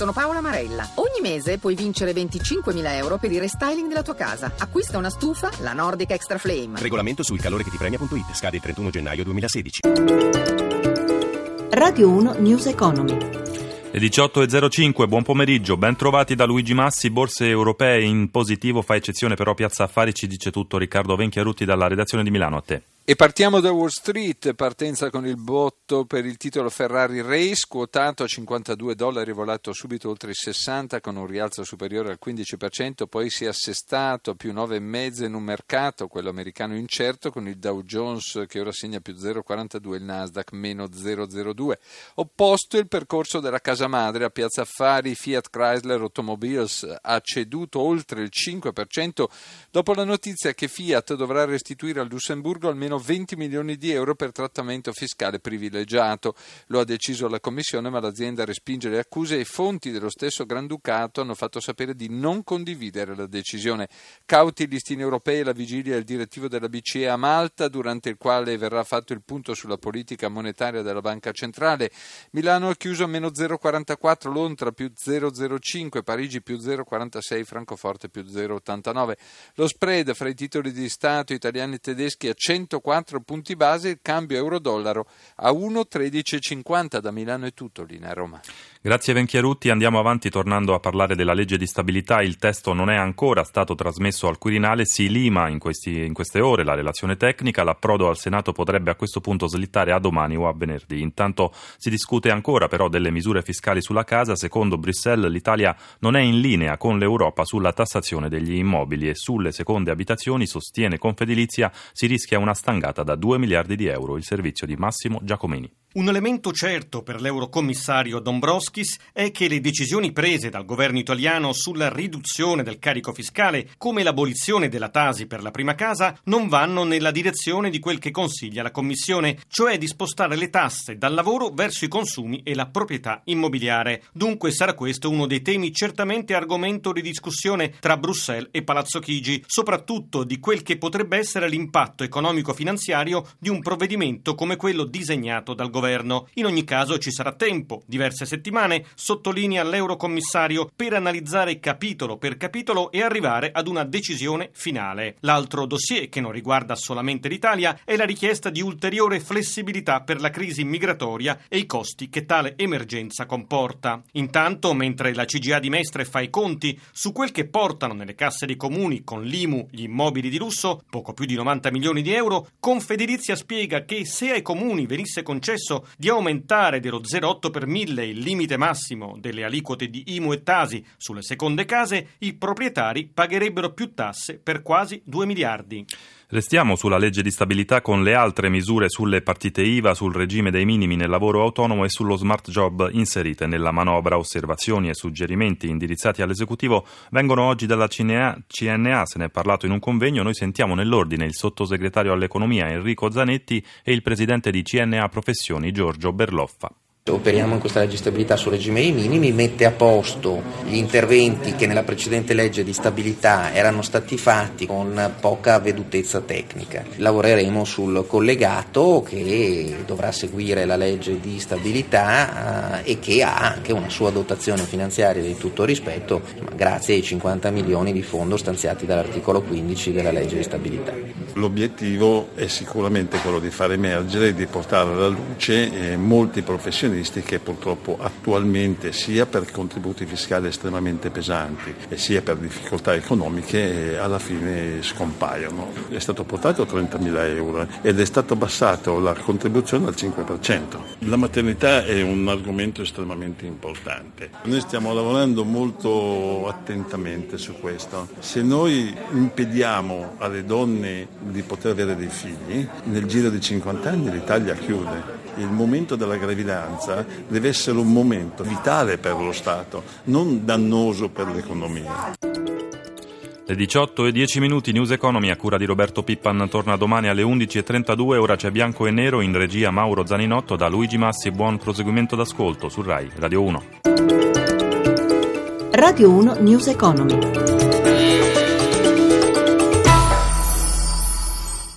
sono Paola Marella. Ogni mese puoi vincere 25.000 euro per il restyling della tua casa. Acquista una stufa, la Nordic Extra Flame. Regolamento sul calore che ti premia.it. Scade il 31 gennaio 2016. Radio 1 News Economy. Le 18.05, buon pomeriggio, ben trovati da Luigi Massi, borse europee in positivo, fa eccezione però Piazza Affari, ci dice tutto Riccardo Venchiarutti dalla redazione di Milano, a te. E partiamo da Wall Street, partenza con il botto per il titolo Ferrari Race, quotato a 52 dollari, volato subito oltre i 60 con un rialzo superiore al 15%, poi si è assestato a più 9,5 in un mercato, quello americano incerto, con il Dow Jones che ora segna più 0,42 e il Nasdaq meno 0,02. Opposto il percorso della casa madre a Piazza Affari, Fiat Chrysler Automobiles ha ceduto oltre il 5% dopo la notizia che Fiat dovrà restituire al Lussemburgo almeno 20 milioni di euro per trattamento fiscale privilegiato. Lo ha deciso la Commissione, ma l'azienda respinge le accuse e fonti dello stesso Granducato hanno fatto sapere di non condividere la decisione. Cauti i listini europei alla vigilia del direttivo della BCE a Malta, durante il quale verrà fatto il punto sulla politica monetaria della Banca Centrale. Milano ha chiuso a meno 0,44, Londra più 0,05, Parigi più 0,46, Francoforte più 0,89. Lo spread fra i titoli di Stato italiani e tedeschi a 140 4 punti base il cambio euro-dollaro a 1,1350 da Milano è tutto, linea Roma. Grazie Venchiarutti, andiamo avanti tornando a parlare della legge di stabilità, il testo non è ancora stato trasmesso al Quirinale, si lima in, questi, in queste ore la relazione tecnica, l'approdo al Senato potrebbe a questo punto slittare a domani o a venerdì. Intanto si discute ancora però delle misure fiscali sulla casa, secondo Bruxelles l'Italia non è in linea con l'Europa sulla tassazione degli immobili e sulle seconde abitazioni, sostiene Confedilizia, si rischia una stangata da 2 miliardi di euro, il servizio di Massimo Giacomeni. Un elemento certo per l'eurocommissario Dombrovskis è che le decisioni prese dal governo italiano sulla riduzione del carico fiscale, come l'abolizione della Tasi per la prima casa, non vanno nella direzione di quel che consiglia la Commissione, cioè di spostare le tasse dal lavoro verso i consumi e la proprietà immobiliare. Dunque sarà questo uno dei temi certamente argomento di discussione tra Bruxelles e Palazzo Chigi, soprattutto di quel che potrebbe essere l'impatto economico-finanziario di un provvedimento come quello disegnato dal governo governo. In ogni caso ci sarà tempo, diverse settimane, sottolinea l'eurocommissario, per analizzare capitolo per capitolo e arrivare ad una decisione finale. L'altro dossier, che non riguarda solamente l'Italia, è la richiesta di ulteriore flessibilità per la crisi migratoria e i costi che tale emergenza comporta. Intanto, mentre la CGA di Mestre fa i conti su quel che portano nelle casse dei comuni con l'IMU gli immobili di lusso, poco più di 90 milioni di euro, Confedilizia spiega che se ai comuni venisse concesso permesso di aumentare dello 0,8 per mille il limite massimo delle aliquote di IMU e Tasi sulle seconde case, i proprietari pagherebbero più tasse per quasi 2 miliardi. Restiamo sulla legge di stabilità con le altre misure sulle partite IVA, sul regime dei minimi nel lavoro autonomo e sullo smart job inserite nella manovra. Osservazioni e suggerimenti indirizzati all'esecutivo vengono oggi dalla CNA, CNA, se ne è parlato in un convegno. Noi sentiamo nell'ordine il sottosegretario all'economia Enrico Zanetti e il presidente di CNA Professioni Giorgio Berloffa. Operiamo in questa legge di stabilità sul regime dei minimi, mette a posto gli interventi che nella precedente legge di stabilità erano stati fatti con poca vedutezza tecnica. Lavoreremo sul collegato che dovrà seguire la legge di stabilità eh, e che ha anche una sua dotazione finanziaria di tutto rispetto, grazie ai 50 milioni di fondo stanziati dall'articolo 15 della legge di stabilità. L'obiettivo è sicuramente quello di far emergere e di portare alla luce eh, molti professionisti professionisti che purtroppo attualmente sia per contributi fiscali estremamente pesanti e sia per difficoltà economiche alla fine scompaiono. È stato portato a 30.000 euro ed è stato abbassato la contribuzione al 5%. La maternità è un argomento estremamente importante. Noi stiamo lavorando molto attentamente su questo. Se noi impediamo alle donne di poter avere dei figli, nel giro di 50 anni l'Italia chiude il momento della gravidanza deve essere un momento vitale per lo Stato, non dannoso per l'economia. Le 18 e 10 minuti News Economy a cura di Roberto Pippan torna domani alle 11.32, ora c'è bianco e nero in regia Mauro Zaninotto da Luigi Massi, buon proseguimento d'ascolto su RAI Radio 1. Radio 1 News Economy.